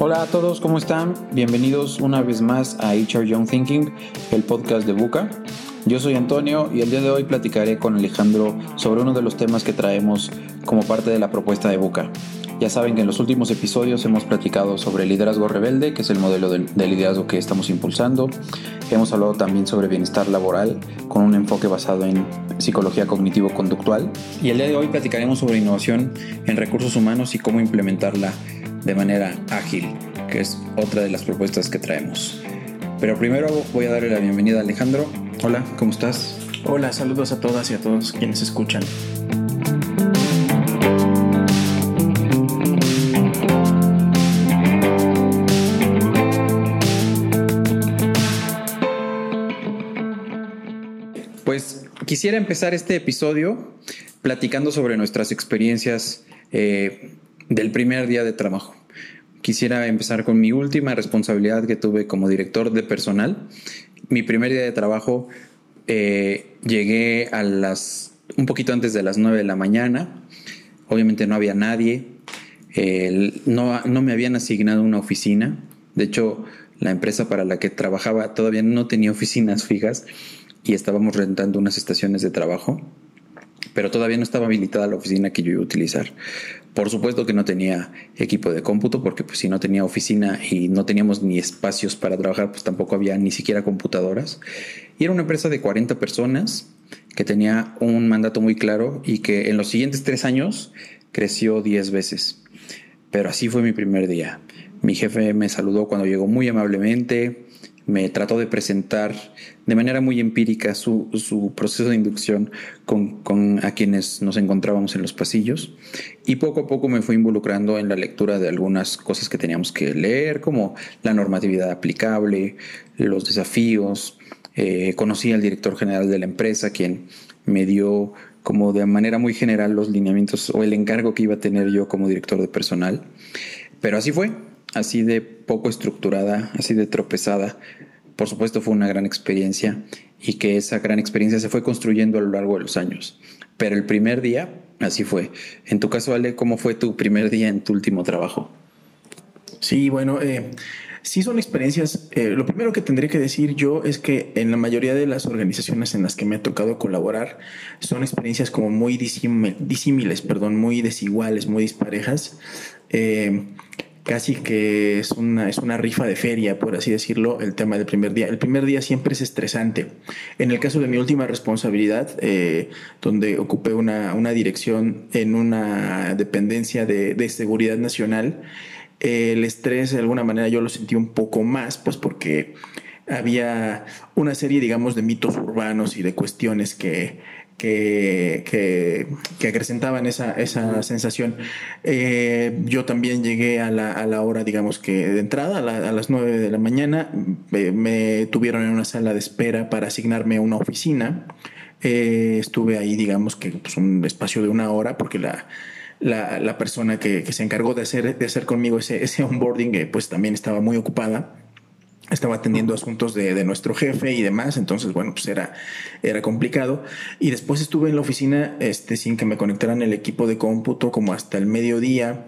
Hola a todos, ¿cómo están? Bienvenidos una vez más a HR Young Thinking, el podcast de Buca. Yo soy Antonio y el día de hoy platicaré con Alejandro sobre uno de los temas que traemos como parte de la propuesta de Buca. Ya saben que en los últimos episodios hemos platicado sobre el liderazgo rebelde, que es el modelo de, liderazgo que estamos impulsando. Hemos hablado también sobre bienestar laboral con un enfoque basado en psicología cognitivo-conductual. Y el día de hoy platicaremos sobre innovación en recursos humanos y cómo implementarla de manera ágil, que es otra de las propuestas que traemos. Pero primero voy a darle la bienvenida a Alejandro. Hola, ¿cómo estás? Hola, saludos a todas y a todos quienes escuchan. Pues quisiera empezar este episodio platicando sobre nuestras experiencias eh, del primer día de trabajo. Quisiera empezar con mi última responsabilidad que tuve como director de personal. Mi primer día de trabajo eh, llegué a las un poquito antes de las 9 de la mañana. Obviamente no había nadie. no, no me habían asignado una oficina. De hecho, la empresa para la que trabajaba todavía no tenía oficinas fijas y estábamos rentando unas estaciones de trabajo pero todavía no estaba habilitada la oficina que yo iba a utilizar. Por supuesto que no tenía equipo de cómputo, porque pues si no tenía oficina y no teníamos ni espacios para trabajar, pues tampoco había ni siquiera computadoras. Y era una empresa de 40 personas que tenía un mandato muy claro y que en los siguientes tres años creció 10 veces. Pero así fue mi primer día. Mi jefe me saludó cuando llegó muy amablemente, me trató de presentar de manera muy empírica su, proceso de inducción con, a quienes nos encontrábamos en los pasillos y poco a poco me fue involucrando en la lectura de algunas cosas que teníamos que leer, como la normatividad aplicable, los desafíos. Eh, conocí al director general de la empresa, quien me dio como de manera muy general los lineamientos o el encargo que iba a tener yo como director de personal. Pero así fue, así de poco estructurada, así de tropezada. Por supuesto fue una gran experiencia y que esa gran experiencia se fue construyendo a lo largo de los años. Pero el primer día, así fue. En tu caso, Ale, ¿cómo fue tu primer día en tu último trabajo? Sí, bueno, eh, sí son experiencias. Eh, lo primero que tendría que decir yo es que en la mayoría de las organizaciones en las que me ha tocado colaborar son experiencias como muy disímiles, perdón, muy desiguales, muy disparejas. Eh, casi que es una, es una rifa de feria, por así decirlo, el tema del primer día. El primer día siempre es estresante. En el caso de mi última responsabilidad, eh, donde ocupé una, una, dirección en una dependencia de, de seguridad nacional, el estrés de alguna manera yo lo sentí un poco más, pues porque había una serie, digamos, de mitos urbanos y de cuestiones que que, que, acrecentaban esa, esa sensación. Eh, yo también llegué a la, a la, hora, digamos que de entrada, a, las 9 de la mañana, me, tuvieron en una sala de espera para asignarme una oficina. Eh, estuve ahí, digamos que pues, un espacio de una hora, porque la, la, la persona que, que, se encargó de hacer, de hacer conmigo ese, ese onboarding, eh, pues también estaba muy ocupada estaba atendiendo asuntos de, de, nuestro jefe y demás, entonces bueno, pues era, era complicado. Y después estuve en la oficina este, sin que me conectaran el equipo de cómputo como hasta el mediodía.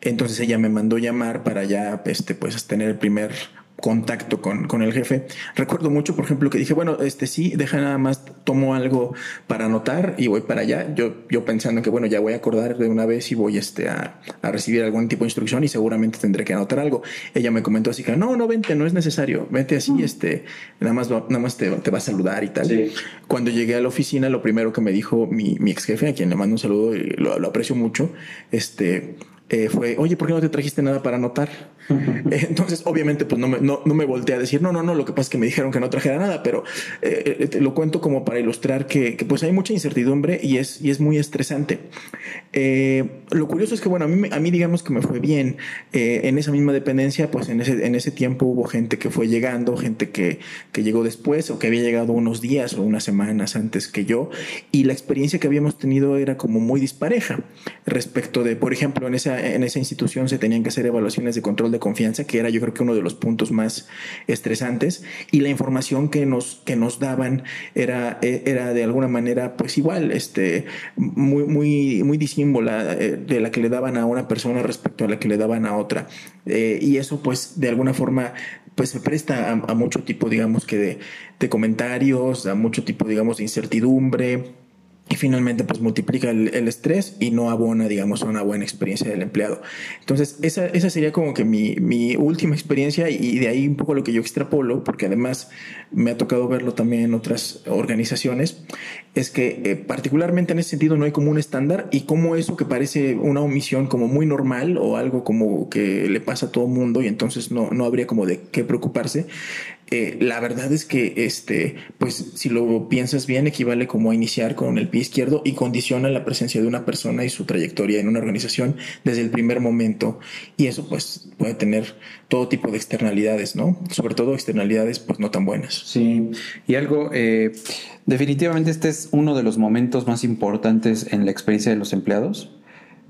Entonces ella me mandó llamar para ya este, pues tener el primer contacto con, con, el jefe. Recuerdo mucho, por ejemplo, que dije, bueno, este sí, deja nada más, tomo algo para anotar y voy para allá. Yo, yo pensando que, bueno, ya voy a acordar de una vez y voy este, a, a recibir algún tipo de instrucción y seguramente tendré que anotar algo. Ella me comentó así que, no, no, vente, no es necesario, vente así, este, nada más, nada más te, te va a saludar y tal. Cuando llegué a la oficina, lo primero que me dijo mi, mi ex jefe, a quien le mando un saludo y lo, lo aprecio mucho, este, eh, fue, oye, ¿por qué no te trajiste nada para anotar? Eh, entonces, obviamente, pues no me, no, me volteé a decir, no, no, no, lo que pasa es que me dijeron que no trajera nada, pero eh, lo cuento como para ilustrar que, pues hay mucha incertidumbre y es, y es muy estresante. lo curioso es que, bueno, a mí, a mí digamos que me fue bien. en esa misma dependencia, pues en ese, en ese tiempo hubo gente que fue llegando, gente que, que llegó después o que había llegado unos días o unas semanas antes que yo, y la experiencia que habíamos tenido era como muy dispareja respecto de, por ejemplo, en ese en esa institución se tenían que hacer evaluaciones de control de confianza, que era yo creo que uno de los puntos más estresantes, y la información que nos, que nos daban era, e, era de alguna manera, pues igual, este, muy, muy, muy disímbola eh, de la que le daban a una persona respecto a la que le daban a otra. Eh, y eso, pues, de alguna forma, pues se presta a, mucho tipo, digamos que de, de comentarios, a mucho tipo, digamos, de incertidumbre y finalmente pues multiplica el, estrés y no abona, digamos, a una buena experiencia del empleado. Entonces, esa, esa sería como que mi, mi, última experiencia y de ahí un poco lo que yo extrapolo, porque además me ha tocado verlo también en otras organizaciones, es que eh, particularmente en ese sentido no hay como un estándar y como eso que parece una omisión como muy normal o algo como que le pasa a todo mundo y entonces no, no habría como de qué preocuparse, eh, la verdad es que, este, pues, si lo piensas bien, equivale como a iniciar con el pie izquierdo y condiciona la presencia de una persona y su trayectoria en una organización desde el primer momento. Y eso, pues, puede tener todo tipo de externalidades, ¿no? Sobre todo externalidades, pues, no tan buenas. Sí, y algo, eh, definitivamente este es uno de los momentos más importantes en la experiencia de los empleados.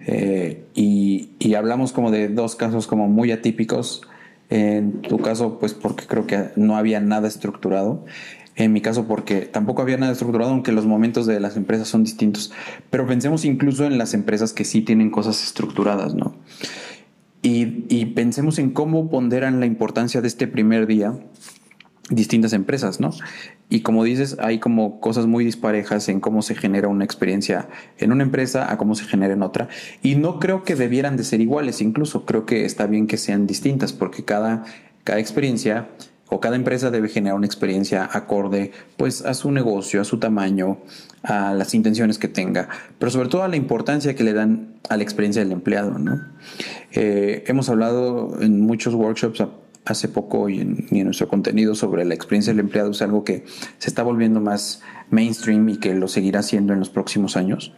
Eh, y, y hablamos como de dos casos como muy atípicos en tu caso, pues porque creo que no había nada estructurado. En mi caso, porque tampoco había nada estructurado, aunque los momentos de las empresas son distintos. Pero pensemos incluso en las empresas que sí tienen cosas estructuradas, ¿no? Y, pensemos en cómo ponderan la importancia de este primer día distintas empresas, ¿no? Y como dices, hay como cosas muy disparejas en cómo se genera una experiencia en una empresa a cómo se genera en otra. Y no creo que debieran de ser iguales, incluso creo que está bien que sean distintas, porque cada, cada experiencia o cada empresa debe generar una experiencia acorde pues a su negocio, a su tamaño, a las intenciones que tenga, pero sobre todo a la importancia que le dan a la experiencia del empleado. ¿no? Eh, hemos hablado en muchos workshops hace poco y en, nuestro contenido sobre la experiencia del empleado es algo que se está volviendo más mainstream y que lo seguirá siendo en los próximos años.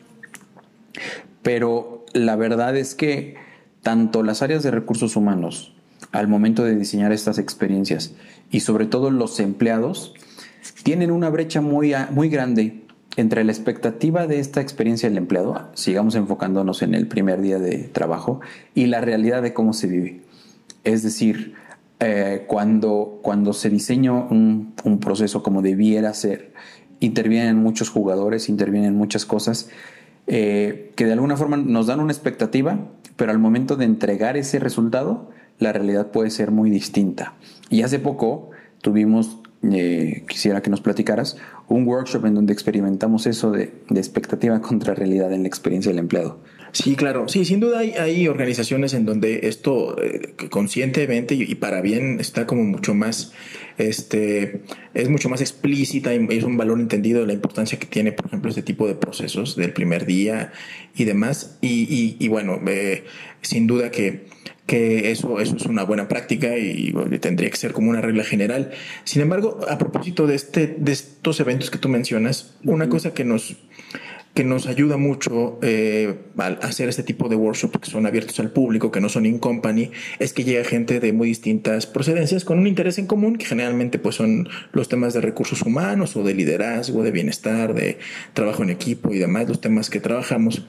Pero la verdad es que tanto las áreas de recursos humanos al momento de diseñar estas experiencias y sobre todo los empleados tienen una brecha muy, muy grande entre la expectativa de esta experiencia del empleado, sigamos enfocándonos en el primer día de trabajo, y la realidad de cómo se vive. Es decir, eh, cuando, cuando se diseña un, proceso como debiera ser, intervienen muchos jugadores, intervienen muchas cosas eh, que de alguna forma nos dan una expectativa, pero al momento de entregar ese resultado, la realidad puede ser muy distinta. Y hace poco tuvimos, eh, quisiera que nos platicaras, un workshop en donde experimentamos eso de, de expectativa contra realidad en la experiencia del empleado. Sí, claro. Sí, sin duda hay, hay organizaciones en donde esto eh, conscientemente y, para bien está como mucho más, este, es mucho más explícita y es un valor entendido de la importancia que tiene, por ejemplo, este tipo de procesos del primer día y demás. Y, y, bueno, eh, sin duda que, que eso, eso es una buena práctica y tendría que ser como una regla general. Sin embargo, a propósito de, este, de estos eventos que tú mencionas, una cosa que nos que nos ayuda mucho eh, al hacer este tipo de workshops que son abiertos al público, que no son in company, es que llega gente de muy distintas procedencias con un interés en común, que generalmente pues son los temas de recursos humanos o de liderazgo, de bienestar, de trabajo en equipo y demás, los temas que trabajamos.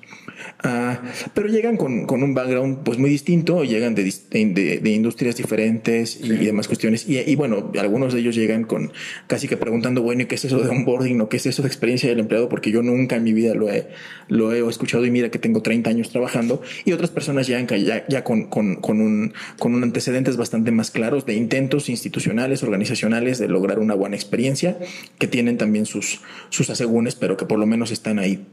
Ah, pero llegan con, con, un background pues muy distinto, llegan de, de, de industrias diferentes y, demás cuestiones. Y, y, bueno, algunos de ellos llegan con casi que preguntando, bueno, ¿y qué es eso de onboarding o qué es eso de experiencia del empleado? Porque yo nunca en mi vida lo he, lo he escuchado y mira que tengo 30 años trabajando y otras personas llegan ya, ya con, con, con, un, con un antecedentes bastante más claros de intentos institucionales, organizacionales de lograr una buena experiencia, que tienen también sus, sus asegúnes, pero que por lo menos están ahí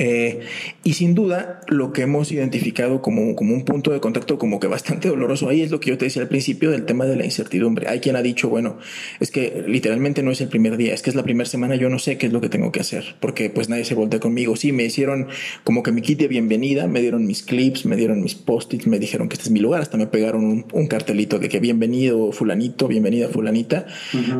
eh, y sin duda, lo que hemos identificado como, como un punto de contacto como que bastante doloroso ahí es lo que yo te decía al principio del tema de la incertidumbre. Hay quien ha dicho, bueno, es que literalmente no es el primer día, es que es la primera semana, yo no sé qué es lo que tengo que hacer, porque pues nadie se voltea conmigo. Sí, me hicieron como que mi kit de bienvenida, me dieron mis clips, me dieron mis post-its, me dijeron que este es mi lugar, hasta me pegaron un, cartelito de que bienvenido fulanito, bienvenida fulanita,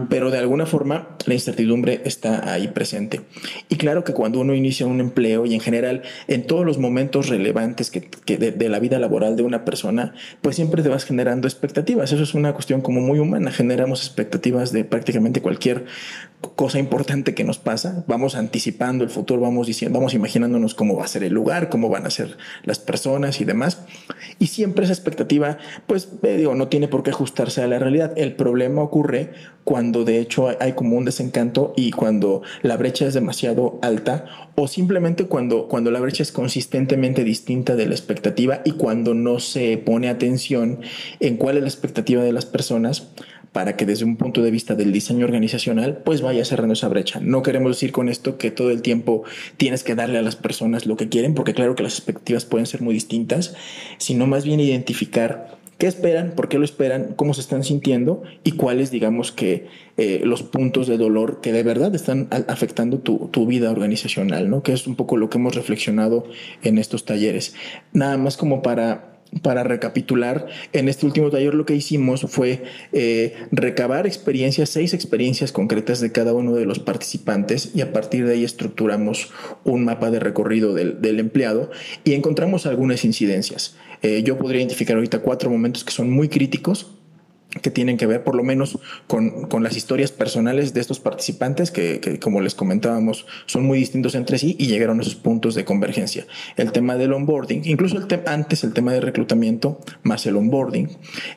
pero de alguna forma la incertidumbre está ahí presente. Y claro que cuando uno inicia un empleo, y en general en todos los momentos relevantes que, de, la vida laboral de una persona, pues siempre te vas generando expectativas. Eso es una cuestión como muy humana. Generamos expectativas de prácticamente cualquier cosa importante que nos pasa. Vamos anticipando el futuro, vamos diciendo, vamos imaginándonos cómo va a ser el lugar, cómo van a ser las personas y demás. Y siempre esa expectativa, pues, eh, no tiene por qué ajustarse a la realidad. El problema ocurre cuando de hecho hay como un desencanto y cuando la brecha es demasiado alta o simplemente cuando, cuando la brecha es consistentemente distinta de la expectativa y cuando no se pone atención en cuál es la expectativa de las personas para que desde un punto de vista del diseño organizacional, pues vaya cerrando esa brecha. No queremos decir con esto que todo el tiempo tienes que darle a las personas lo que quieren, porque claro que las expectativas pueden ser muy distintas, sino más bien identificar qué esperan, por qué lo esperan, cómo se están sintiendo y cuáles, digamos que, eh, los puntos de dolor que de verdad están afectando tu, tu, vida organizacional, ¿no? Que es un poco lo que hemos reflexionado en estos talleres. Nada más como para para recapitular, en este último taller lo que hicimos fue eh, recabar experiencias, seis experiencias concretas de cada uno de los participantes y a partir de ahí estructuramos un mapa de recorrido del, empleado y encontramos algunas incidencias. Eh, yo podría identificar ahorita cuatro momentos que son muy críticos que tienen que ver por lo menos con, con las historias personales de estos participantes que, que, como les comentábamos son muy distintos entre sí y llegaron a esos puntos de convergencia. El tema del onboarding, incluso el antes el tema de reclutamiento más el onboarding,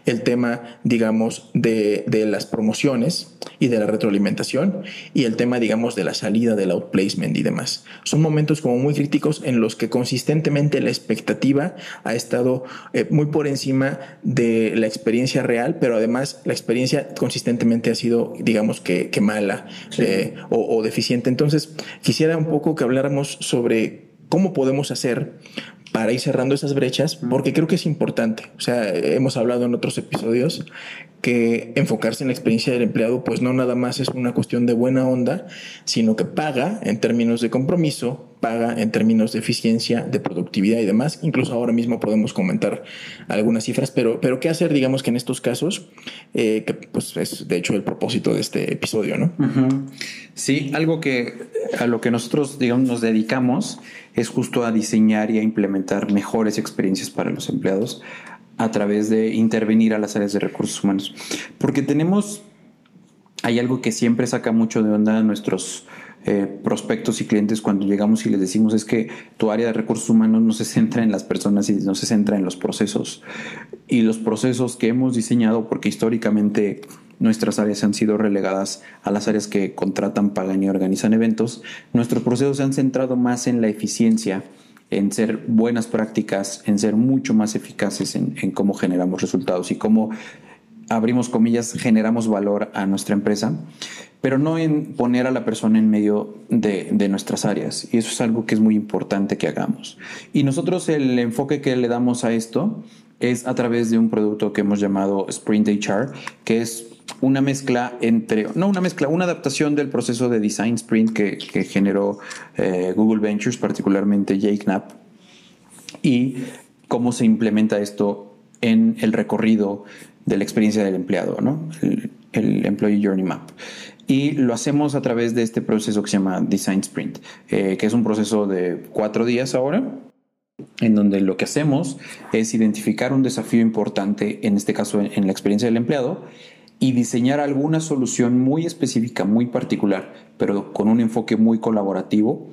el tema digamos de, de, las promociones y de la retroalimentación y el tema digamos de la salida del outplacement y demás. Son momentos como muy críticos en los que consistentemente la expectativa ha estado eh, muy por encima de la experiencia real, pero además la experiencia consistentemente ha sido, digamos que, que mala eh, o, o deficiente. Entonces, quisiera un poco que habláramos sobre cómo podemos hacer para ir cerrando esas brechas, porque creo que es importante. O sea, hemos hablado en otros episodios que enfocarse en la experiencia del empleado, pues no nada más es una cuestión de buena onda, sino que paga en términos de compromiso, paga en términos de eficiencia, de productividad y demás. Incluso ahora mismo podemos comentar algunas cifras, pero, pero ¿qué hacer, digamos que en estos casos? Eh, que pues es de hecho el propósito de este episodio, ¿no? Sí, algo que a lo que nosotros, digamos, nos dedicamos es justo a diseñar y a implementar mejores experiencias para los empleados a través de intervenir a las áreas de recursos humanos. Porque tenemos, hay algo que siempre saca mucho de onda nuestros eh, prospectos y clientes cuando llegamos y les decimos es que tu área de recursos humanos no se centra en las personas y no se centra en los procesos. Y los procesos que hemos diseñado, porque históricamente nuestras áreas han sido relegadas a las áreas que contratan, pagan y organizan eventos, nuestros procesos se han centrado más en la eficiencia, en ser buenas prácticas, en ser mucho más eficaces en, en cómo generamos resultados y cómo abrimos comillas, generamos valor a nuestra empresa, pero no en poner a la persona en medio de, nuestras áreas. Y eso es algo que es muy importante que hagamos. Y nosotros el enfoque que le damos a esto es a través de un producto que hemos llamado Sprint HR, que es una mezcla entre, no una mezcla, una adaptación del proceso de Design Sprint que, generó eh, Google Ventures, particularmente Jake Knapp, y cómo se implementa esto en el recorrido de la experiencia del empleado, ¿no? El, Employee Journey Map. Y lo hacemos a través de este proceso que se llama Design Sprint, eh, que es un proceso de cuatro días ahora, en donde lo que hacemos es identificar un desafío importante, en este caso en, la experiencia del empleado, y diseñar alguna solución muy específica, muy particular, pero con un enfoque muy colaborativo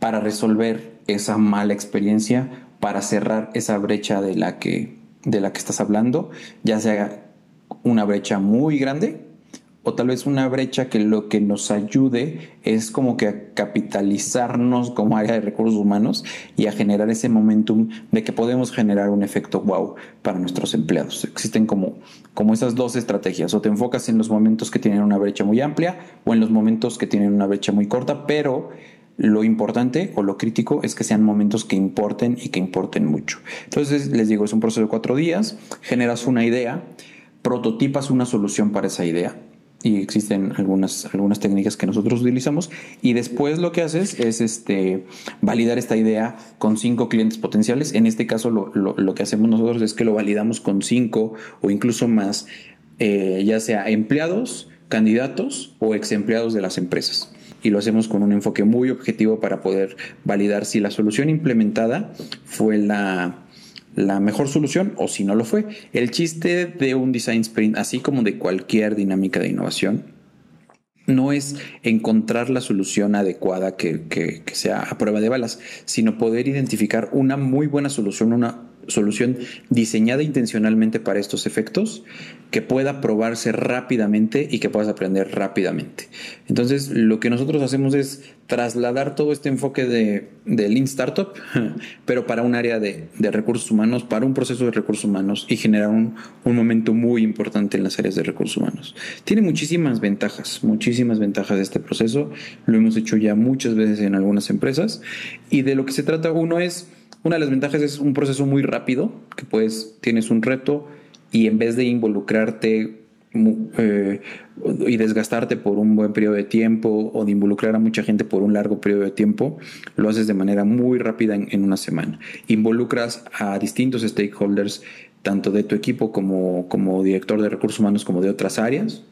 para resolver esa mala experiencia, para cerrar esa brecha de la que de la que estás hablando, ya sea una brecha muy grande o tal vez una brecha que lo que nos ayude es como que a capitalizarnos como área de recursos humanos y a generar ese momentum de que podemos generar un efecto wow para nuestros empleados. Existen como, como esas dos estrategias, o te enfocas en los momentos que tienen una brecha muy amplia o en los momentos que tienen una brecha muy corta, pero lo importante o lo crítico es que sean momentos que importen y que importen mucho. Entonces, les digo, es un proceso de cuatro días, generas una idea, prototipas una solución para esa idea, y existen algunas, algunas técnicas que nosotros utilizamos y después lo que haces es este, validar esta idea con cinco clientes potenciales. En este caso lo, lo, lo que hacemos nosotros es que lo validamos con cinco o incluso más, eh, ya sea empleados, candidatos o ex empleados de las empresas y lo hacemos con un enfoque muy objetivo para poder validar si la solución implementada fue la, la mejor solución o si no lo fue. El chiste de un design sprint, así como de cualquier dinámica de innovación, no es encontrar la solución adecuada que, que, sea a prueba de balas, sino poder identificar una muy buena solución, una solución diseñada intencionalmente para estos efectos que pueda probarse rápidamente y que puedas aprender rápidamente. Entonces, lo que nosotros hacemos es trasladar todo este enfoque de, de Lean Startup, pero para un área de, recursos humanos, para un proceso de recursos humanos y generar un, un momento muy importante en las áreas de recursos humanos. Tiene muchísimas ventajas, muchísimas ventajas de este proceso. Lo hemos hecho ya muchas veces en algunas empresas y de lo que se trata uno es una de las ventajas es un proceso muy rápido, que pues tienes un reto y en vez de involucrarte eh, y desgastarte por un buen periodo de tiempo o de involucrar a mucha gente por un largo periodo de tiempo, lo haces de manera muy rápida en, una semana. Involucras a distintos stakeholders, tanto de tu equipo como, como director de recursos humanos como de otras áreas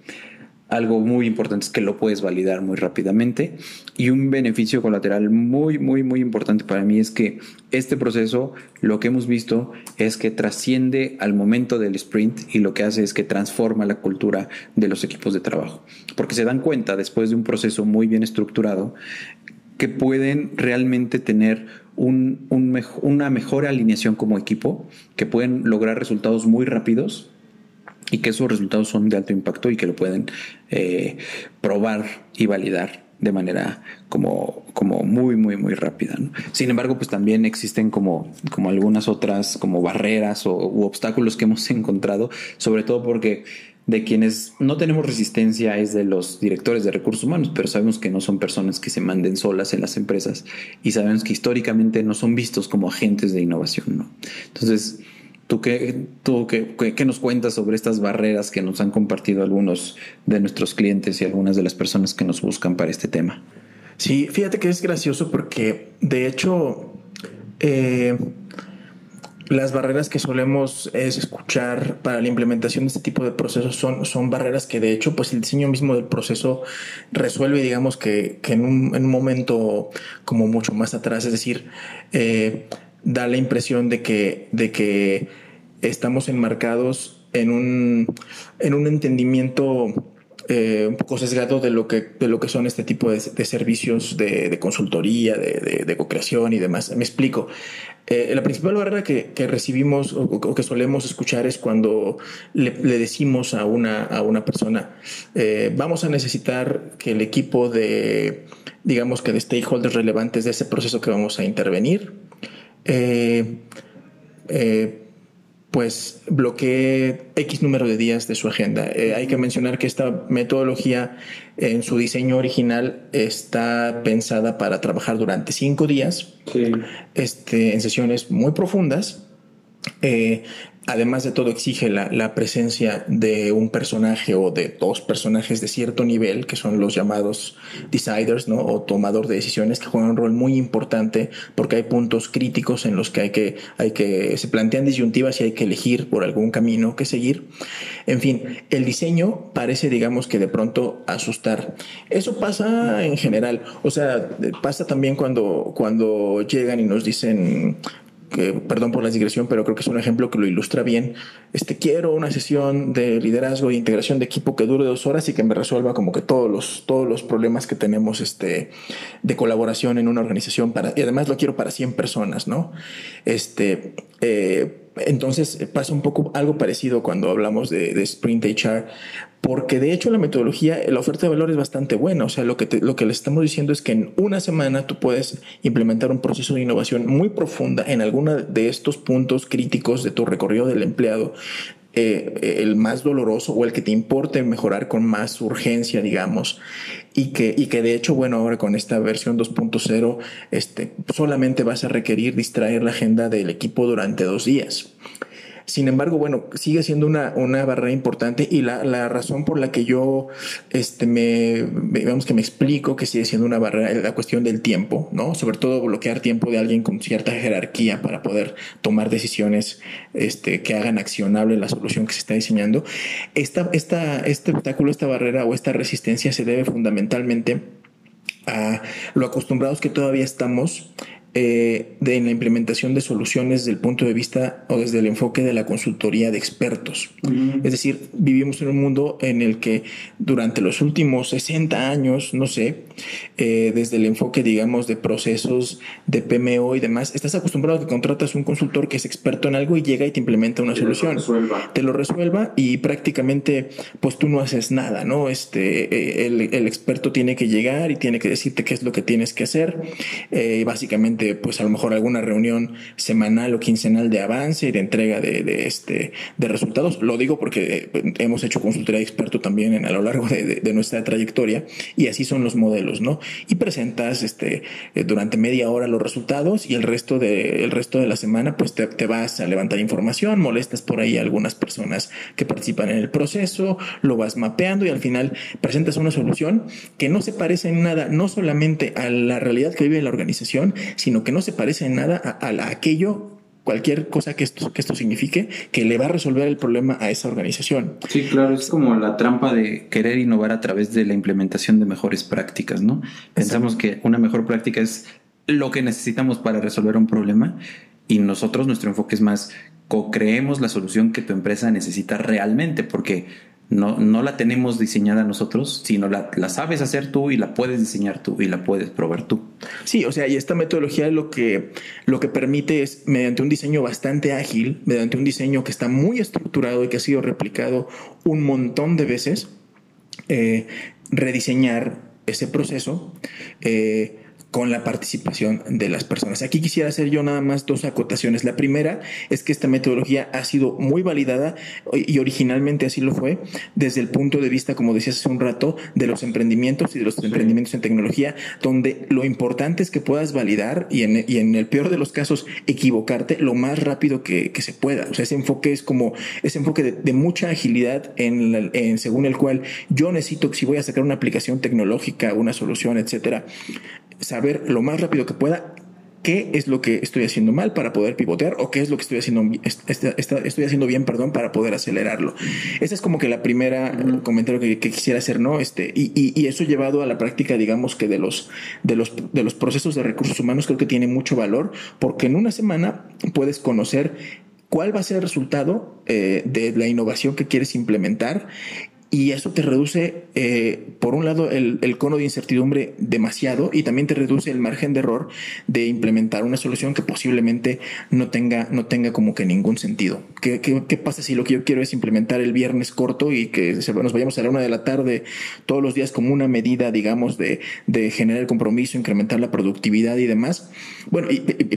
algo muy importante es que lo puedes validar muy rápidamente. Y un beneficio colateral muy, muy, muy importante para mí es que este proceso, lo que hemos visto es que trasciende al momento del sprint y lo que hace es que transforma la cultura de los equipos de trabajo, porque se dan cuenta después de un proceso muy bien estructurado que pueden realmente tener un, una mejor alineación como equipo, que pueden lograr resultados muy rápidos y que esos resultados son de alto impacto y que lo pueden eh, probar y validar de manera como, como muy, muy, muy rápida. Sin embargo, pues también existen como, como algunas otras como barreras o, u obstáculos que hemos encontrado, sobre todo porque de quienes no tenemos resistencia es de los directores de recursos humanos, pero sabemos que no son personas que se manden solas en las empresas y sabemos que históricamente no son vistos como agentes de innovación. ¿no? Entonces, ¿Tú, qué, tú qué, qué, nos cuentas sobre estas barreras que nos han compartido algunos de nuestros clientes y algunas de las personas que nos buscan para este tema? Sí, fíjate que es gracioso porque de hecho eh, las barreras que solemos es escuchar para la implementación de este tipo de procesos son, son barreras que de hecho pues el diseño mismo del proceso resuelve digamos que, que en, un, en, un, momento como mucho más atrás, es decir, eh, da la impresión de que, de que estamos enmarcados en un, en un entendimiento eh, un poco sesgado de lo que, de lo que son este tipo de, servicios de, consultoría, de, de, co-creación y demás. Me explico. Eh, la principal barrera que, recibimos o, que solemos escuchar es cuando le, decimos a una, a una persona, eh, vamos a necesitar que el equipo de, digamos que de stakeholders relevantes de ese proceso que vamos a intervenir, eh, eh, pues bloquee X número de días de su agenda. Eh, hay que mencionar que esta metodología en su diseño original está pensada para trabajar durante cinco días este, en sesiones muy profundas. Además de todo, exige la, presencia de un personaje o de dos personajes de cierto nivel, que son los llamados deciders, ¿no? O tomador de decisiones, que juegan un rol muy importante porque hay puntos críticos en los que hay que, hay que, se plantean disyuntivas y hay que elegir por algún camino que seguir. En fin, el diseño parece, digamos, que de pronto asustar. Eso pasa en general. O sea, pasa también cuando, cuando llegan y nos dicen, perdón por la digresión, pero creo que es un ejemplo que lo ilustra bien. Este, quiero una sesión de liderazgo e integración de equipo que dure dos horas y que me resuelva como que todos los, todos los problemas que tenemos este, de colaboración en una organización para, y además lo quiero para 100 personas, ¿no? Este, eh, entonces pasa un poco algo parecido cuando hablamos de, de Sprint HR, porque de hecho la metodología, la oferta de valor es bastante buena. O sea, lo que, lo que le estamos diciendo es que en una semana tú puedes implementar un proceso de innovación muy profunda en alguno de estos puntos críticos de tu recorrido del empleado. Eh, el más doloroso o el que te importe mejorar con más urgencia, digamos, y que, y que de hecho, bueno, ahora con esta versión 2.0, este, solamente vas a requerir distraer la agenda del equipo durante dos días. Sin embargo, bueno, sigue siendo una, una barrera importante y la, la, razón por la que yo este, me, digamos que me explico que sigue siendo una barrera es la cuestión del tiempo, ¿no? Sobre todo bloquear tiempo de alguien con cierta jerarquía para poder tomar decisiones este, que hagan accionable la solución que se está diseñando. Esta, esta, este obstáculo, esta barrera o esta resistencia se debe fundamentalmente a lo acostumbrados que todavía estamos eh, de, en la implementación de soluciones desde el punto de vista o desde el enfoque de la consultoría de expertos. Es decir, vivimos en un mundo en el que durante los últimos 60 años, no sé, eh, desde el enfoque, digamos, de procesos de PMO y demás, estás acostumbrado a que contratas un consultor que es experto en algo y llega y te implementa una solución. Te lo resuelva y prácticamente, pues tú no haces nada, ¿no? Este, eh, el, experto tiene que llegar y tiene que decirte qué es lo que tienes que hacer. Eh, pues a lo mejor alguna reunión semanal o quincenal de avance y de entrega de, este, de resultados. Lo digo porque hemos hecho consultoría de experto también en, a lo largo de, nuestra trayectoria y así son los modelos, ¿no? Y presentas este, eh, durante media hora los resultados y el resto de, el resto de la semana, pues te, te vas a levantar información, molestas por ahí a algunas personas que participan en el proceso, lo vas mapeando y al final presentas una solución que no se parece en nada, no solamente a la realidad que vive la organización, sino que no se parece en nada a, a aquello cualquier cosa que esto, que esto signifique, que le va a resolver el problema a esa organización. Sí, claro, es como la trampa de querer innovar a través de la implementación de mejores prácticas, ¿no? Pensamos que una mejor práctica es lo que necesitamos para resolver un problema y nosotros nuestro enfoque es más co-creemos la solución que tu empresa necesita realmente, porque no, no la tenemos diseñada nosotros, sino la, la, sabes hacer tú y la puedes diseñar tú y la puedes probar tú. Sí, o sea, y esta metodología lo que, lo que permite es, mediante un diseño bastante ágil, mediante un diseño que está muy estructurado y que ha sido replicado un montón de veces, eh, rediseñar ese proceso. Eh, con la participación de las personas. Aquí quisiera hacer yo nada más dos acotaciones. La primera es que esta metodología ha sido muy validada y originalmente así lo fue desde el punto de vista, como decías hace un rato, de los emprendimientos y de los emprendimientos en tecnología, donde lo importante es que puedas validar y en, y en el peor de los casos equivocarte lo más rápido que, que, se pueda. O sea, ese enfoque es como ese enfoque de, de mucha agilidad en, en, según el cual yo necesito, si voy a sacar una aplicación tecnológica, una solución, etcétera, saber lo más rápido que pueda qué es lo que estoy haciendo mal para poder pivotear o qué es lo que estoy haciendo, estoy haciendo bien, perdón, para poder acelerarlo. Esa es como que la primera comentario que, quisiera hacer, ¿no? Este, y, y, eso llevado a la práctica, digamos que de los, de los, de los procesos de recursos humanos creo que tiene mucho valor porque en una semana puedes conocer cuál va a ser el resultado eh, de la innovación que quieres implementar y eso te reduce, eh, por un lado, el, el, cono de incertidumbre demasiado y también te reduce el margen de error de implementar una solución que posiblemente no tenga, no tenga como que ningún sentido. ¿Qué, qué, qué pasa si lo que yo quiero es implementar el viernes corto y que nos vayamos a la una de la tarde todos los días como una medida, digamos, de, de generar el compromiso, incrementar la productividad y demás? Bueno,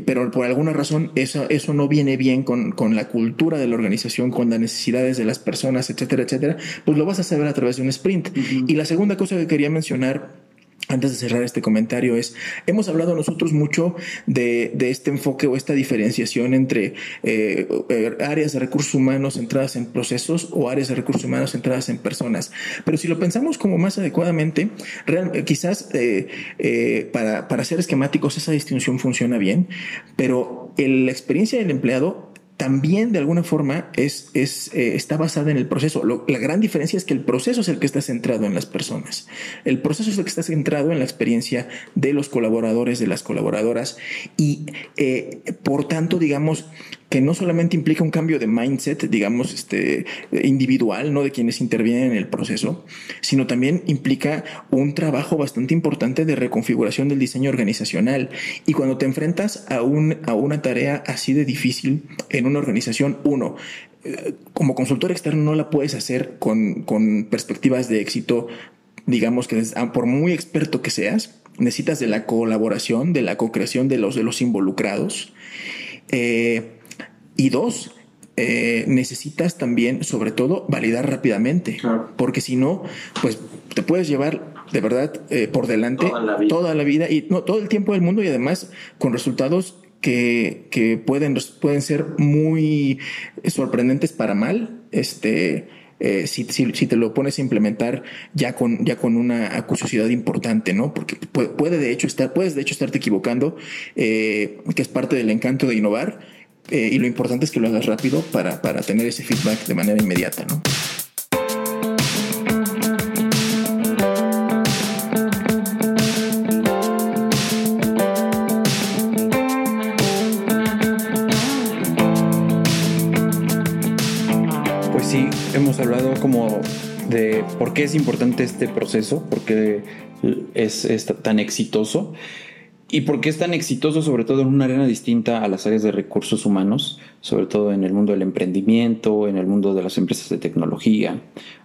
pero por alguna razón eso, eso no viene bien con, con la cultura de la organización, con las necesidades de las personas, etcétera, etcétera, pues lo vas a saber a través de un sprint. Y la segunda cosa que quería mencionar antes de cerrar este comentario es, hemos hablado nosotros mucho de, de este enfoque o esta diferenciación entre eh, eh, áreas de recursos humanos centradas en procesos o áreas de recursos humanos centradas en personas. Pero si lo pensamos como más adecuadamente, real, quizás eh, para, para ser esquemáticos esa distinción funciona bien, pero la experiencia del empleado también de alguna forma es, es eh, está basada en el proceso. la gran diferencia es que el proceso es el que está centrado en las personas. El proceso es el que está centrado en la experiencia de los colaboradores, de las colaboradoras y eh, por tanto, digamos, que no solamente implica un cambio de mindset, digamos, este, individual, ¿no? De quienes intervienen en el proceso, sino también implica un trabajo bastante importante de reconfiguración del diseño organizacional. Y cuando te enfrentas a, un, a una tarea así de difícil en una organización, uno, eh, como consultor externo no la puedes hacer con, con perspectivas de éxito, digamos que ah, por muy experto que seas, necesitas de la colaboración, de la co-creación de los, de los involucrados. Eh, y dos, eh, necesitas también, sobre todo, validar rápidamente. Porque si no, pues te puedes llevar de verdad eh, por delante toda la, vida y no, todo el tiempo del mundo y además con resultados que, que pueden, pueden ser muy sorprendentes para mal. Este. Eh, si, si, si, te lo pones a implementar ya con, ya con una acuciosidad importante, ¿no? Porque puede, puede, de hecho estar, puedes de hecho estarte equivocando, que es parte del encanto de innovar eh, y lo importante es que lo hagas rápido para, para tener ese feedback de manera inmediata, ¿no? Pues sí, hemos hablado como de por qué es importante este proceso, por qué es tan exitoso y por qué es tan exitoso sobre todo en una arena distinta a las áreas de recursos humanos, sobre todo en el mundo del emprendimiento, en el mundo de las empresas de tecnología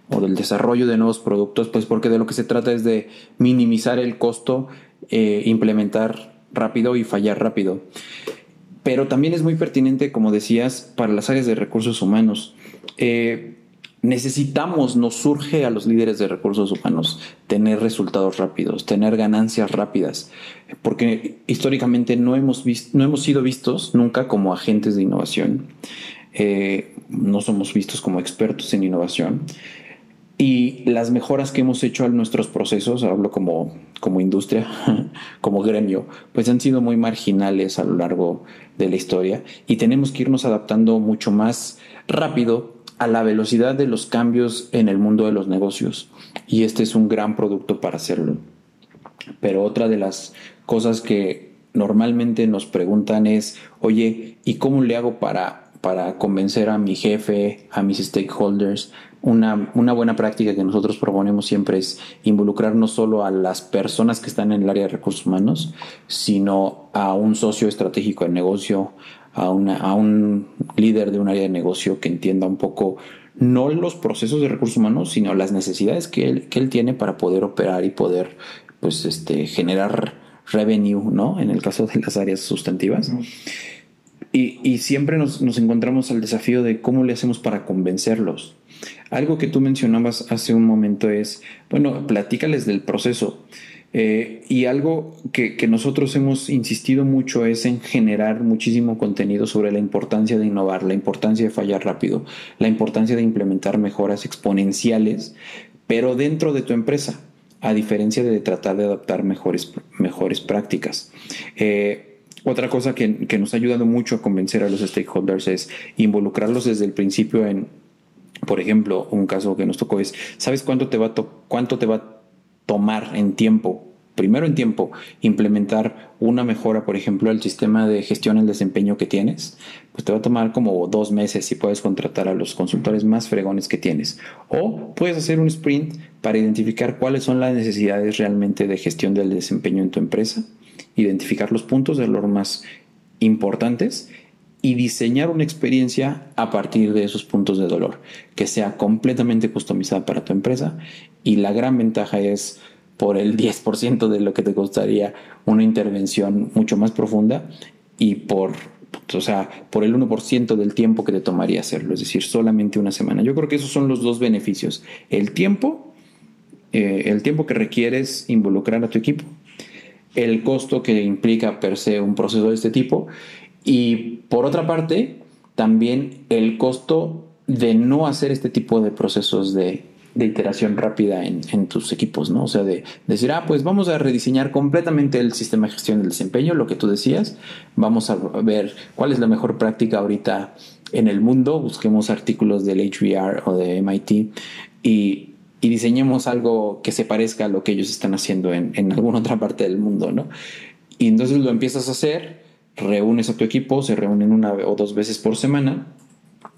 o del desarrollo de nuevos productos, pues porque de lo que se trata es de minimizar el costo, eh, implementar rápido y fallar rápido. Pero también es muy pertinente, como decías, para las áreas de recursos humanos. Eh, necesitamos, nos surge a los líderes de recursos humanos tener resultados rápidos, tener ganancias rápidas, porque históricamente no hemos, no hemos sido vistos nunca como agentes de innovación, eh, no somos vistos como expertos en innovación. Y las mejoras que hemos hecho a nuestros procesos, hablo como, como industria, como gremio, pues han sido muy marginales a lo largo de la historia y tenemos que irnos adaptando mucho más rápido a la velocidad de los cambios en el mundo de los negocios. Y este es un gran producto para hacerlo. Pero otra de las cosas que normalmente nos preguntan es, oye, ¿y cómo le hago para, para convencer a mi jefe, a mis stakeholders? Una, una, buena práctica que nosotros proponemos siempre es involucrar no solo a las personas que están en el área de recursos humanos, sino a un socio estratégico de negocio, a, una, a un líder de un área de negocio que entienda un poco no los procesos de recursos humanos, sino las necesidades que él, que él tiene para poder operar y poder pues, este, generar revenue, ¿no? En el caso de las áreas sustantivas. y, y, siempre nos, nos, encontramos al desafío de cómo le hacemos para convencerlos. Algo que tú mencionabas hace un momento es, bueno, platícales del proceso. Eh, y algo que, nosotros hemos insistido mucho es en generar muchísimo contenido sobre la importancia de innovar, la importancia de fallar rápido, la importancia de implementar mejoras exponenciales, pero dentro de tu empresa, a diferencia de tratar de adaptar mejores, mejores prácticas. Eh, otra cosa que, nos ha ayudado mucho a convencer a los stakeholders es involucrarlos desde el principio en, por ejemplo, un caso que nos tocó es, ¿sabes cuánto te va cuánto te va tomar en tiempo, primero en tiempo, implementar una mejora, por ejemplo, al sistema de gestión del desempeño que tienes, pues te va a tomar como dos meses si puedes contratar a los consultores más fregones que tienes. O puedes hacer un sprint para identificar cuáles son las necesidades realmente de gestión del desempeño en tu empresa, identificar los puntos de valor más importantes y diseñar una experiencia a partir de esos puntos de dolor, que sea completamente customizada para tu empresa. Y la gran ventaja es por el 10% de lo que te costaría una intervención mucho más profunda y por, o sea, por el 1% del tiempo que te tomaría hacerlo, es decir, solamente una semana. Yo creo que esos son los dos beneficios. El tiempo, eh, el tiempo que requieres involucrar a tu equipo, el costo que implica per se un proceso de este tipo y por otra parte, también el costo de no hacer este tipo de procesos de, iteración rápida en, tus equipos, ¿no? O sea, de, decir, ah, pues vamos a rediseñar completamente el sistema de gestión del desempeño, lo que tú decías, vamos a ver cuál es la mejor práctica ahorita en el mundo, busquemos artículos del HBR o de MIT y, diseñemos algo que se parezca a lo que ellos están haciendo en, en alguna otra parte del mundo, ¿no? Y entonces lo empiezas a hacer reúnes a tu equipo, se reúnen una o dos veces por semana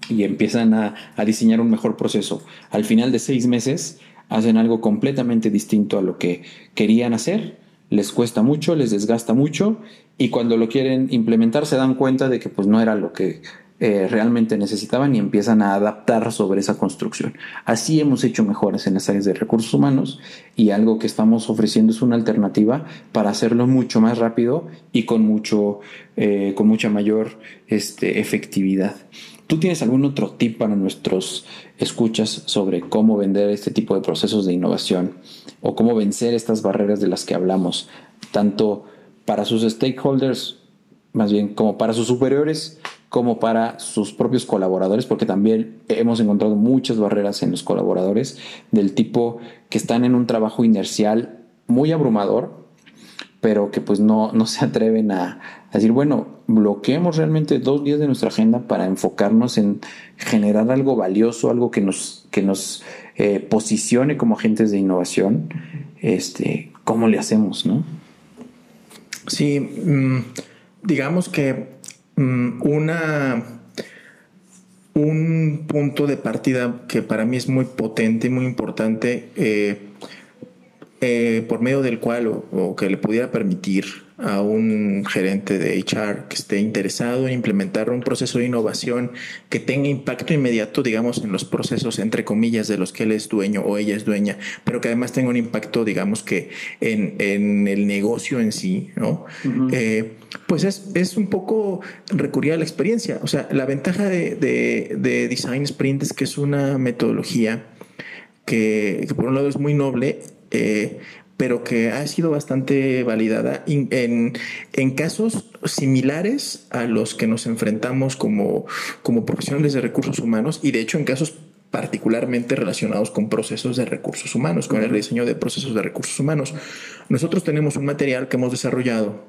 y empiezan a, diseñar un mejor proceso. Al final de seis meses hacen algo completamente distinto a lo que querían hacer, les cuesta mucho, les desgasta mucho y cuando lo quieren implementar se dan cuenta de que pues no era lo que eh, realmente necesitaban y empiezan a adaptar sobre esa construcción. Así hemos hecho mejoras en las áreas de recursos humanos y algo que estamos ofreciendo es una alternativa para hacerlo mucho más rápido y con, mucho, eh, con mucha mayor este, efectividad. ¿Tú tienes algún otro tip para nuestros escuchas sobre cómo vender este tipo de procesos de innovación o cómo vencer estas barreras de las que hablamos, tanto para sus stakeholders, más bien como para sus superiores como para sus propios colaboradores, porque también hemos encontrado muchas barreras en los colaboradores del tipo que están en un trabajo inercial muy abrumador, pero que pues no, no se atreven a, decir, bueno, bloqueemos realmente dos días de nuestra agenda para enfocarnos en generar algo valioso, algo que nos, que nos eh, posicione como agentes de innovación. Este, ¿Cómo le hacemos? No? Sí, mm, digamos que Mm, una, un punto de partida que para mí es muy potente y muy importante, eh, eh, por medio del cual o, que le pudiera permitir a un gerente de HR que esté interesado en implementar un proceso de innovación que tenga impacto inmediato, digamos, en los procesos, entre comillas, de los que él es dueño o ella es dueña, pero que además tenga un impacto, digamos, que en, en el negocio en sí, ¿no? Eh, pues es, es, un poco recurrir a la experiencia. O sea, la ventaja de, de, de Design Sprint es que es una metodología que, que por un lado es muy noble eh, pero que ha sido bastante validada en, en, casos similares a los que nos enfrentamos como, como profesionales de recursos humanos y de hecho en casos particularmente relacionados con procesos de recursos humanos, con el diseño de procesos de recursos humanos. Nosotros tenemos un material que hemos desarrollado,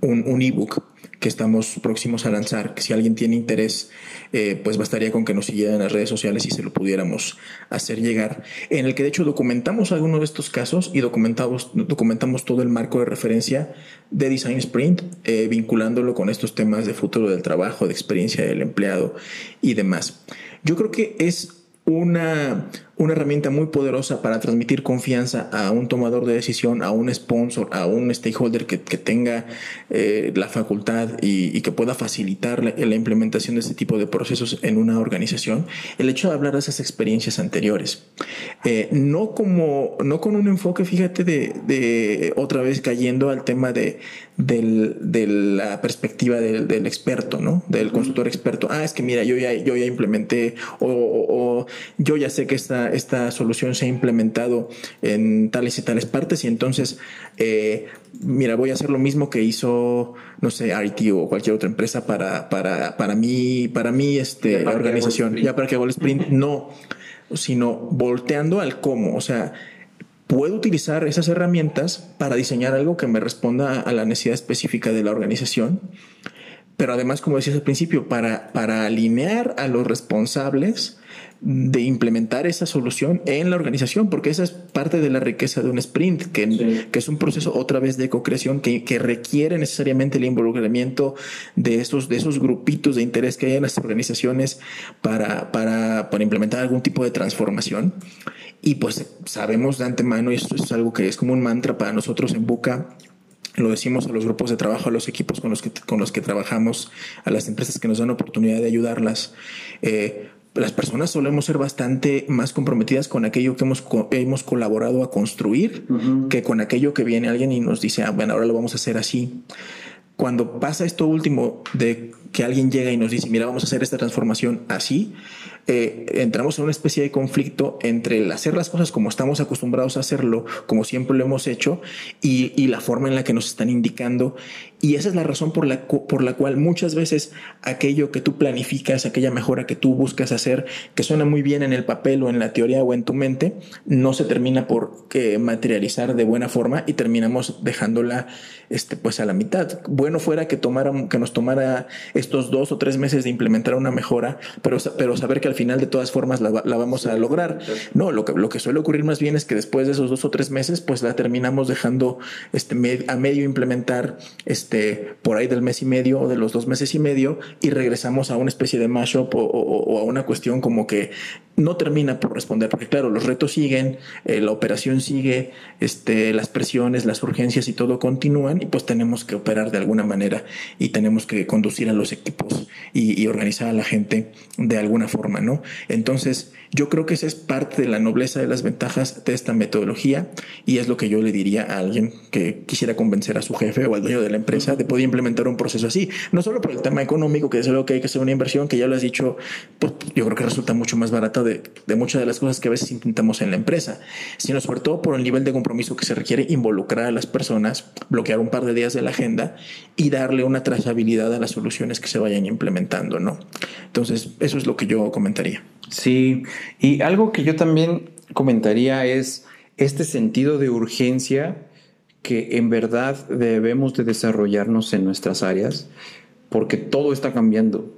un, un ebook que estamos próximos a lanzar, si alguien tiene interés, eh, pues bastaría con que nos siguiera en las redes sociales y se lo pudiéramos hacer llegar, en el que de hecho documentamos algunos de estos casos y documentamos, documentamos todo el marco de referencia de Design Sprint, eh, vinculándolo con estos temas de futuro del trabajo, de experiencia del empleado y demás. Yo creo que es una, una herramienta muy poderosa para transmitir confianza a un tomador de decisión, a un sponsor, a un stakeholder que, tenga eh, la facultad y, que pueda facilitar la, implementación de este tipo de procesos en una organización, el hecho de hablar de esas experiencias anteriores. Eh, no, como, no con un enfoque, fíjate, de, otra vez cayendo al tema de, de la perspectiva del, experto, ¿no? Del consultor experto. Ah, es que mira, yo ya, yo ya implementé o, o yo ya sé que esta esta, solución se ha implementado en tales y tales partes y entonces, eh, mira, voy a hacer lo mismo que hizo, no sé, IT o cualquier otra empresa para, para, para mí, para mí, este, organización. Ya para que hago el sprint, no, sino volteando al cómo, o sea, puedo utilizar esas herramientas para diseñar algo que me responda a la necesidad específica de la organización pero además, como decías al principio, para, para alinear a los responsables de implementar esa solución en la organización, porque esa es parte de la riqueza de un sprint, que, que es un proceso otra vez de co-creación que, que, requiere necesariamente el involucramiento de esos, de esos grupitos de interés que hay en las organizaciones para, para, para implementar algún tipo de transformación. Y pues sabemos de antemano, y esto es algo que es como un mantra para nosotros en Buca, lo decimos a los grupos de trabajo, a los equipos con los que, con los que trabajamos, a las empresas que nos dan oportunidad de ayudarlas. Eh, las personas solemos ser bastante más comprometidas con aquello que hemos, hemos colaborado a construir que con aquello que viene alguien y nos dice, ah, bueno, ahora lo vamos a hacer así. Cuando pasa esto último de que alguien llega y nos dice, mira, vamos a hacer esta transformación así, eh, entramos en una especie de conflicto entre el hacer las cosas como estamos acostumbrados a hacerlo, como siempre lo hemos hecho, y, y, la forma en la que nos están indicando. Y esa es la razón por la, por la cual muchas veces aquello que tú planificas, aquella mejora que tú buscas hacer, que suena muy bien en el papel o en la teoría o en tu mente, no se termina por eh, materializar de buena forma y terminamos dejándola este, pues a la mitad. Bueno fuera que, tomara, que nos tomara estos dos o tres meses de implementar una mejora, pero, pero saber que al final de todas formas la, vamos a lograr. No, lo que, lo que suele ocurrir más bien es que después de esos dos o tres meses, pues la terminamos dejando este, a medio implementar este, por ahí del mes y medio o de los dos meses y medio y regresamos a una especie de mashup o, o, a una cuestión como que no termina por responder, porque claro, los retos siguen, eh, la operación sigue, este, las presiones, las urgencias y todo continúan y pues tenemos que operar de alguna manera y tenemos que conducir a los equipos y, y organizar a la gente de alguna forma, ¿no? Entonces, yo creo que esa es parte de la nobleza de las ventajas de esta metodología y es lo que yo le diría a alguien que quisiera convencer a su jefe o al dueño de la empresa de poder implementar un proceso así. No solo por el tema económico, que es lo que hay que hacer una inversión, que ya lo has dicho, pues yo creo que resulta mucho más barata de, de muchas de las cosas que a veces intentamos en la empresa, sino sobre todo por el nivel de compromiso que se requiere involucrar a las personas, bloquear un par de días de la agenda y darle una trazabilidad a las soluciones que se vayan implementando, ¿no? Entonces, eso es lo que yo comentaría. Sí, y algo que yo también comentaría es este sentido de urgencia que en verdad debemos de desarrollarnos en nuestras áreas, porque todo está cambiando.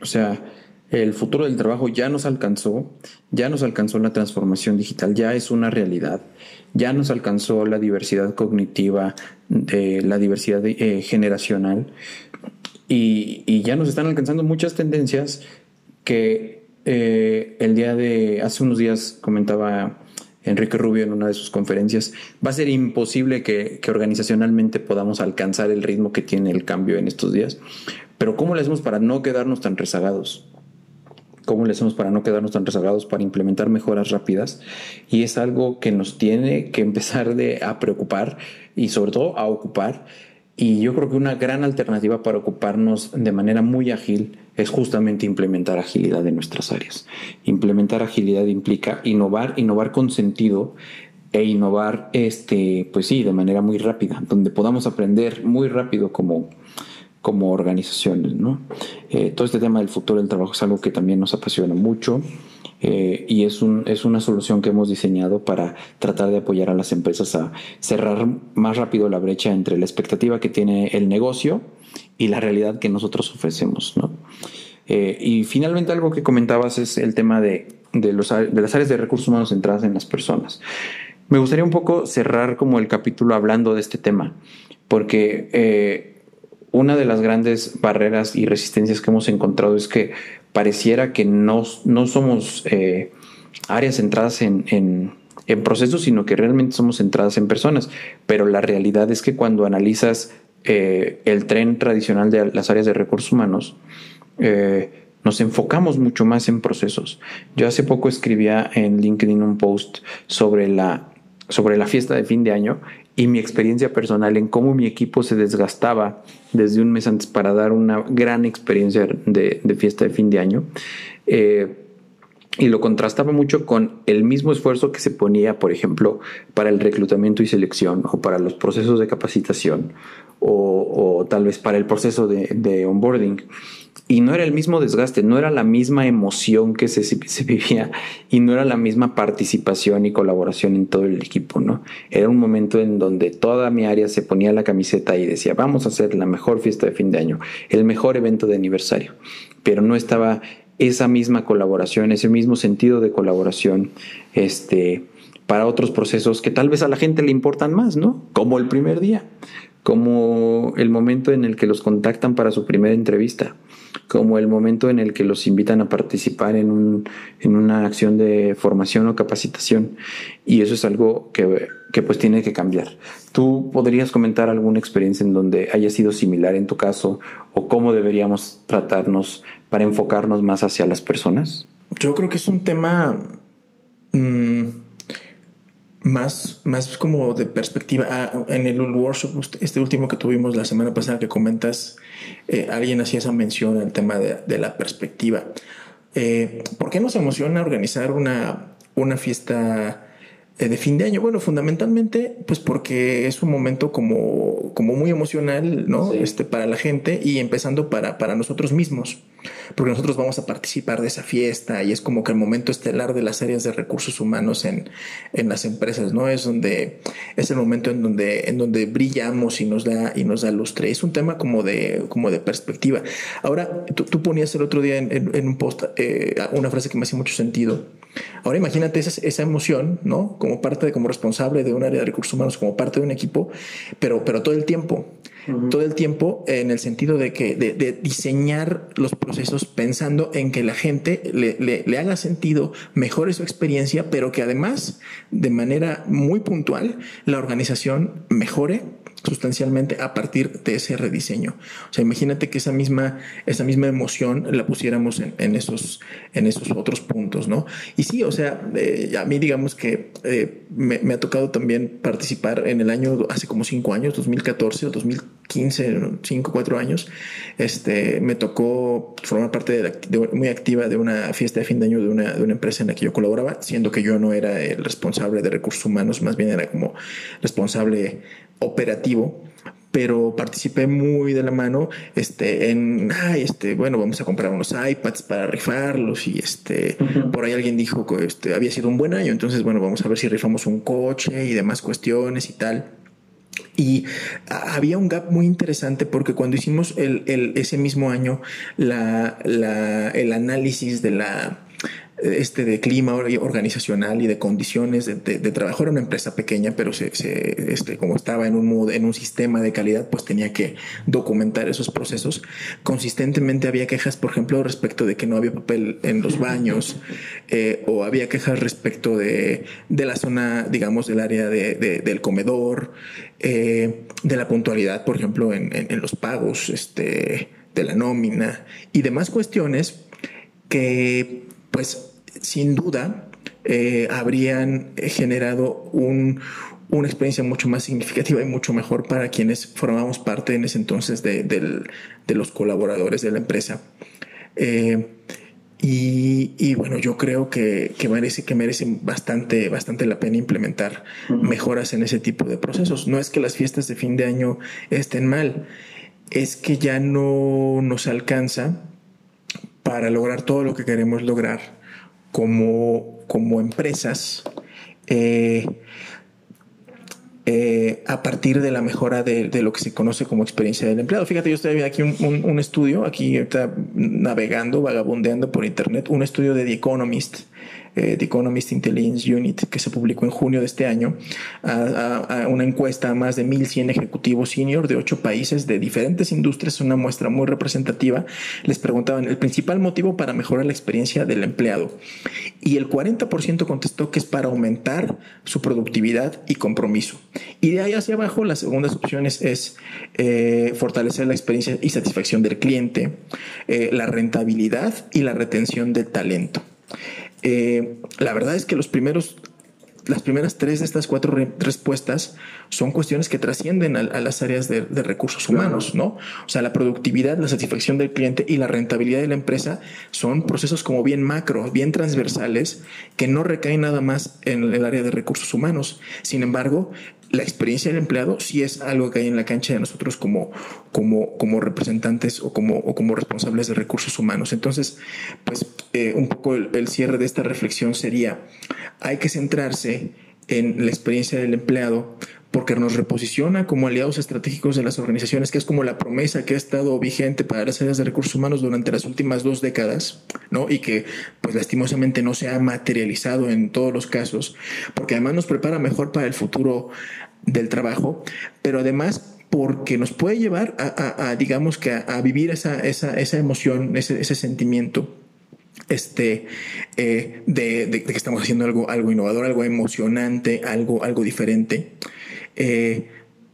O sea, el futuro del trabajo ya nos alcanzó, ya nos alcanzó la transformación digital, ya es una realidad, ya nos alcanzó la diversidad cognitiva, de la diversidad eh, generacional y, y ya nos están alcanzando muchas tendencias que eh, el día de, hace unos días comentaba Enrique Rubio en una de sus conferencias, va a ser imposible que, organizacionalmente podamos alcanzar el ritmo que tiene el cambio en estos días. Pero ¿cómo le hacemos para no quedarnos tan rezagados? ¿Cómo le hacemos para no quedarnos tan rezagados, para implementar mejoras rápidas? Y es algo que nos tiene que empezar a preocupar y sobre todo a ocupar. Y yo creo que una gran alternativa para ocuparnos de manera muy ágil es justamente implementar agilidad en nuestras áreas. Implementar agilidad implica innovar, innovar con sentido e innovar, este, pues sí, de manera muy rápida, donde podamos aprender muy rápido como, como organizaciones. ¿no? Eh, todo este tema del futuro del trabajo es algo que también nos apasiona mucho. Eh, y es, un, es una solución que hemos diseñado para tratar de apoyar a las empresas a cerrar más rápido la brecha entre la expectativa que tiene el negocio y la realidad que nosotros ofrecemos. ¿no? Eh, y finalmente algo que comentabas es el tema de, de, los, de las áreas de recursos humanos centradas en las personas. Me gustaría un poco cerrar como el capítulo hablando de este tema, porque una de las grandes barreras y resistencias que hemos encontrado es que pareciera que no, no somos eh, áreas centradas en, en, procesos, sino que realmente somos centradas en personas. Pero la realidad es que cuando analizas eh, el tren tradicional de las áreas de recursos humanos, eh, nos enfocamos mucho más en procesos. Yo hace poco escribía en LinkedIn un post sobre la, sobre la fiesta de fin de año y mi experiencia personal en cómo mi equipo se desgastaba desde un mes antes para dar una gran experiencia de, fiesta de fin de año. Eh, y lo contrastaba mucho con el mismo esfuerzo que se ponía, por ejemplo, para el reclutamiento y selección o para los procesos de capacitación o, tal vez para el proceso de onboarding y no era el mismo desgaste, no era la misma emoción que se, se, vivía y no era la misma participación y colaboración en todo el equipo, ¿no? Era un momento en donde toda mi área se ponía la camiseta y decía, vamos a hacer la mejor fiesta de fin de año, el mejor evento de aniversario, pero no estaba esa misma colaboración, ese mismo sentido de colaboración, este, para otros procesos que tal vez a la gente le importan más, ¿no? Como el primer día, como el momento en el que los contactan para su primera entrevista como el momento en el que los invitan a participar en, un, en una acción de formación o capacitación. Y eso es algo que, que, pues tiene que cambiar. ¿Tú podrías comentar alguna experiencia en donde haya sido similar en tu caso o cómo deberíamos tratarnos para enfocarnos más hacia las personas? Yo creo que es un tema... Mmm más, más como de perspectiva. Ah, en el workshop, este último que tuvimos la semana pasada que comentas, eh, alguien hacía esa mención al tema de, de la perspectiva. Eh, ¿Por qué nos emociona organizar una, una fiesta de fin de año? Bueno, fundamentalmente, pues porque es un momento como, como muy emocional, ¿no? Sí. Este, para la gente y empezando para, para nosotros mismos porque nosotros vamos a participar de esa fiesta y es como que el momento estelar de las áreas de recursos humanos en, en las empresas, ¿no? Es donde es el momento en donde, en donde brillamos y nos da, y nos da lustre. Es un tema como de, como de perspectiva. Ahora, tú, tú ponías el otro día en, en, en un post eh, una frase que me hace mucho sentido. Ahora imagínate esa, esa, emoción, ¿no? Como parte de, como responsable de un área de recursos humanos, como parte de un equipo, pero, pero todo el tiempo todo el tiempo en el sentido de que de, de, diseñar los procesos pensando en que la gente le, le, le, haga sentido, mejore su experiencia, pero que además de manera muy puntual la organización mejore sustancialmente a partir de ese rediseño. O sea, imagínate que esa misma, esa misma emoción la pusiéramos en, en esos, en esos otros puntos, ¿no? Y sí, o sea, eh, a mí digamos que eh, me, me, ha tocado también participar en el año, hace como cinco años, 2014 o 2015, cinco, cuatro años, este, me tocó formar parte de, de, muy activa de una fiesta de fin de año de una, de una empresa en la que yo colaboraba, siendo que yo no era el responsable de recursos humanos, más bien era como responsable operativo, pero participé muy de la mano este, en, ay, este, bueno, vamos a comprar unos iPads para rifarlos y este, uh -huh. por ahí alguien dijo que este, había sido un buen año, entonces, bueno, vamos a ver si rifamos un coche y demás cuestiones y tal. Y había un gap muy interesante porque cuando hicimos el, el, ese mismo año la, la, el análisis de la este de clima organizacional y de condiciones de, trabajo. Era una empresa pequeña, pero se, este, como estaba en un, en un sistema de calidad, pues tenía que documentar esos procesos. Consistentemente había quejas, por ejemplo, respecto de que no había papel en los baños, eh, o había quejas respecto de, la zona, digamos, del área del comedor, eh, de la puntualidad, por ejemplo, en, en los pagos, este, de la nómina y demás cuestiones que, pues, sin duda, eh, habrían generado un, una experiencia mucho más significativa y mucho mejor para quienes formamos parte en ese entonces de, los colaboradores de la empresa. Eh, y, bueno, yo creo que, merece, que merecen bastante, bastante la pena implementar mejoras en ese tipo de procesos. No es que las fiestas de fin de año estén mal, es que ya no nos alcanza para lograr todo lo que queremos lograr como, como empresas eh, eh, a partir de la mejora de, lo que se conoce como experiencia del empleado. Fíjate, yo estoy viendo aquí un, estudio, aquí está navegando, vagabundeando por internet, un estudio de The Economist eh, The Economist Intelligence Unit, que se publicó en junio de este año, a, una encuesta a más de 1.100 ejecutivos senior de ocho países de diferentes industrias, una muestra muy representativa. Les preguntaban el principal motivo para mejorar la experiencia del empleado. Y el 40% contestó que es para aumentar su productividad y compromiso. Y de ahí hacia abajo, las segundas opciones es eh, fortalecer la experiencia y satisfacción del cliente, eh, la rentabilidad y la retención del talento. Eh, la verdad es que los primeros, las primeras tres de estas cuatro respuestas son cuestiones que trascienden a, las áreas de, recursos humanos, ¿no? O sea, la productividad, la satisfacción del cliente y la rentabilidad de la empresa son procesos como bien macro, bien transversales, que no recaen nada más en el área de recursos humanos. Sin embargo, la experiencia del empleado sí es algo que hay en la cancha de nosotros como, como, como representantes o como, o como responsables de recursos humanos. Entonces, pues eh, un poco el, cierre de esta reflexión sería, hay que centrarse en la experiencia del empleado porque nos reposiciona como aliados estratégicos de las organizaciones, que es como la promesa que ha estado vigente para las áreas de recursos humanos durante las últimas dos décadas, ¿no? Y que, pues, lastimosamente no se ha materializado en todos los casos, porque además nos prepara mejor para el futuro del trabajo, pero además porque nos puede llevar a, digamos que a, vivir esa, esa, esa emoción, ese, ese sentimiento este, eh, de, que estamos haciendo algo, algo innovador, algo emocionante, algo, algo diferente. Eh,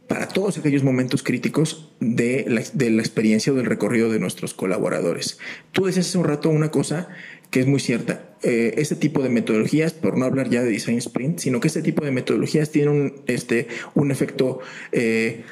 para todos aquellos momentos críticos de la, de la, experiencia o del recorrido de nuestros colaboradores. Tú decías hace un rato una cosa que es muy cierta. Eh, este tipo de metodologías, por no hablar ya de design sprint, sino que este tipo de metodologías tienen un, este, un efecto eh,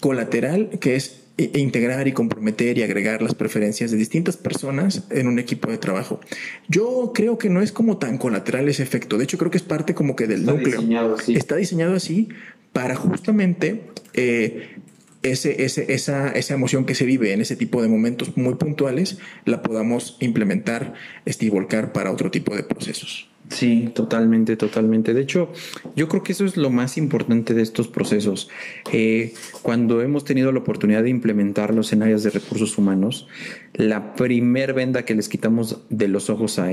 colateral que es integrar y comprometer y agregar las preferencias de distintas personas en un equipo de trabajo. Yo creo que no es como tan colateral ese efecto. De hecho, creo que es parte como que del Está núcleo. Diseñado así. Está diseñado así para justamente eh, ese, ese, esa, esa emoción que se vive en ese tipo de momentos muy puntuales la podamos implementar este, y volcar para otro tipo de procesos. Sí, totalmente, totalmente. De hecho, yo creo que eso es lo más importante de estos procesos. Eh, cuando hemos tenido la oportunidad de implementarlos en áreas de recursos humanos, la primer venda que les quitamos de los ojos a,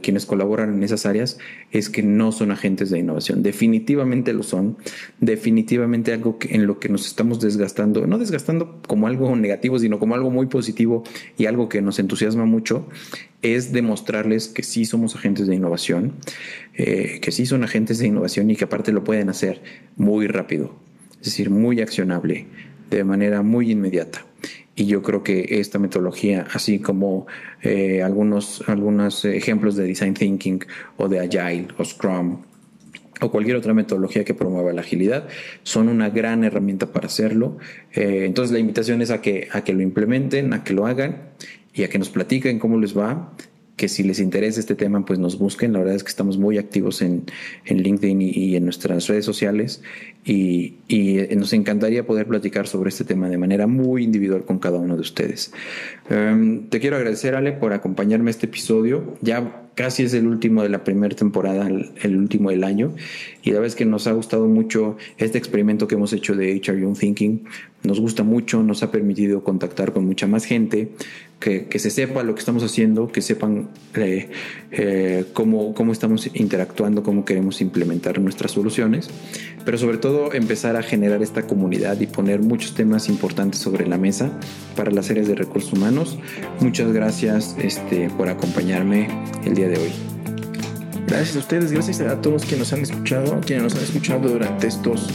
quienes colaboran en esas áreas es que no son agentes de innovación. Definitivamente lo son. Definitivamente algo en lo que nos estamos desgastando, no desgastando como algo negativo, sino como algo muy positivo y algo que nos entusiasma mucho, es demostrarles que sí somos agentes de innovación, eh, que sí son agentes de innovación y que aparte lo pueden hacer muy rápido, es decir, muy accionable, de manera muy inmediata. Y yo creo que esta metodología, así como eh, algunos, algunos ejemplos de Design Thinking o de Agile o Scrum o cualquier otra metodología que promueva la agilidad, son una gran herramienta para hacerlo. Eh, entonces la invitación es a que, a que lo implementen, a que lo hagan y a que nos platiquen cómo les va, que si les interesa este tema, pues nos busquen. La verdad es que estamos muy activos en, en LinkedIn y, en nuestras redes sociales y, y, nos encantaría poder platicar sobre este tema de manera muy individual con cada uno de ustedes. Em, te quiero agradecer, Ale, por acompañarme a este episodio. Ya casi es el último de la primera temporada, el, último del año. Y la verdad es que nos ha gustado mucho este experimento que hemos hecho de HR Young Thinking, nos gusta mucho, nos ha permitido contactar con mucha más gente, que, se sepa lo que estamos haciendo, que sepan eh, eh, cómo, cómo estamos interactuando, cómo queremos implementar nuestras soluciones, pero sobre todo empezar a generar esta comunidad y poner muchos temas importantes sobre la mesa para las áreas de recursos humanos. Muchas gracias este, por acompañarme el día de hoy. Gracias a ustedes, gracias a todos quienes nos han escuchado, quienes nos han escuchado durante estos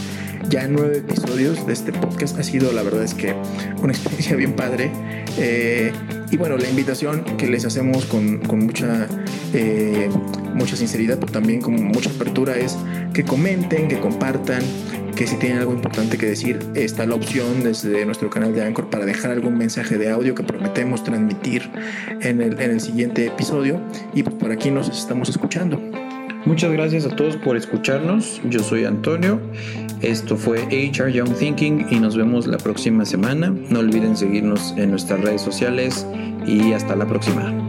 ya nueve episodios de este podcast. Ha sido, la verdad es que, una experiencia bien padre. Eh, y bueno, la invitación que les hacemos con, mucha, eh, mucha sinceridad, pero también con mucha apertura es que comenten, que compartan, que si tienen algo importante que decir, está la opción desde nuestro canal de Anchor para dejar algún mensaje de audio que prometemos transmitir en el, en el siguiente episodio. Y pues por aquí nos estamos escuchando. Muchas gracias a todos por escucharnos. Yo soy Antonio. Esto fue HR Young Thinking y nos vemos la próxima semana. No olviden seguirnos en nuestras redes sociales y hasta la próxima.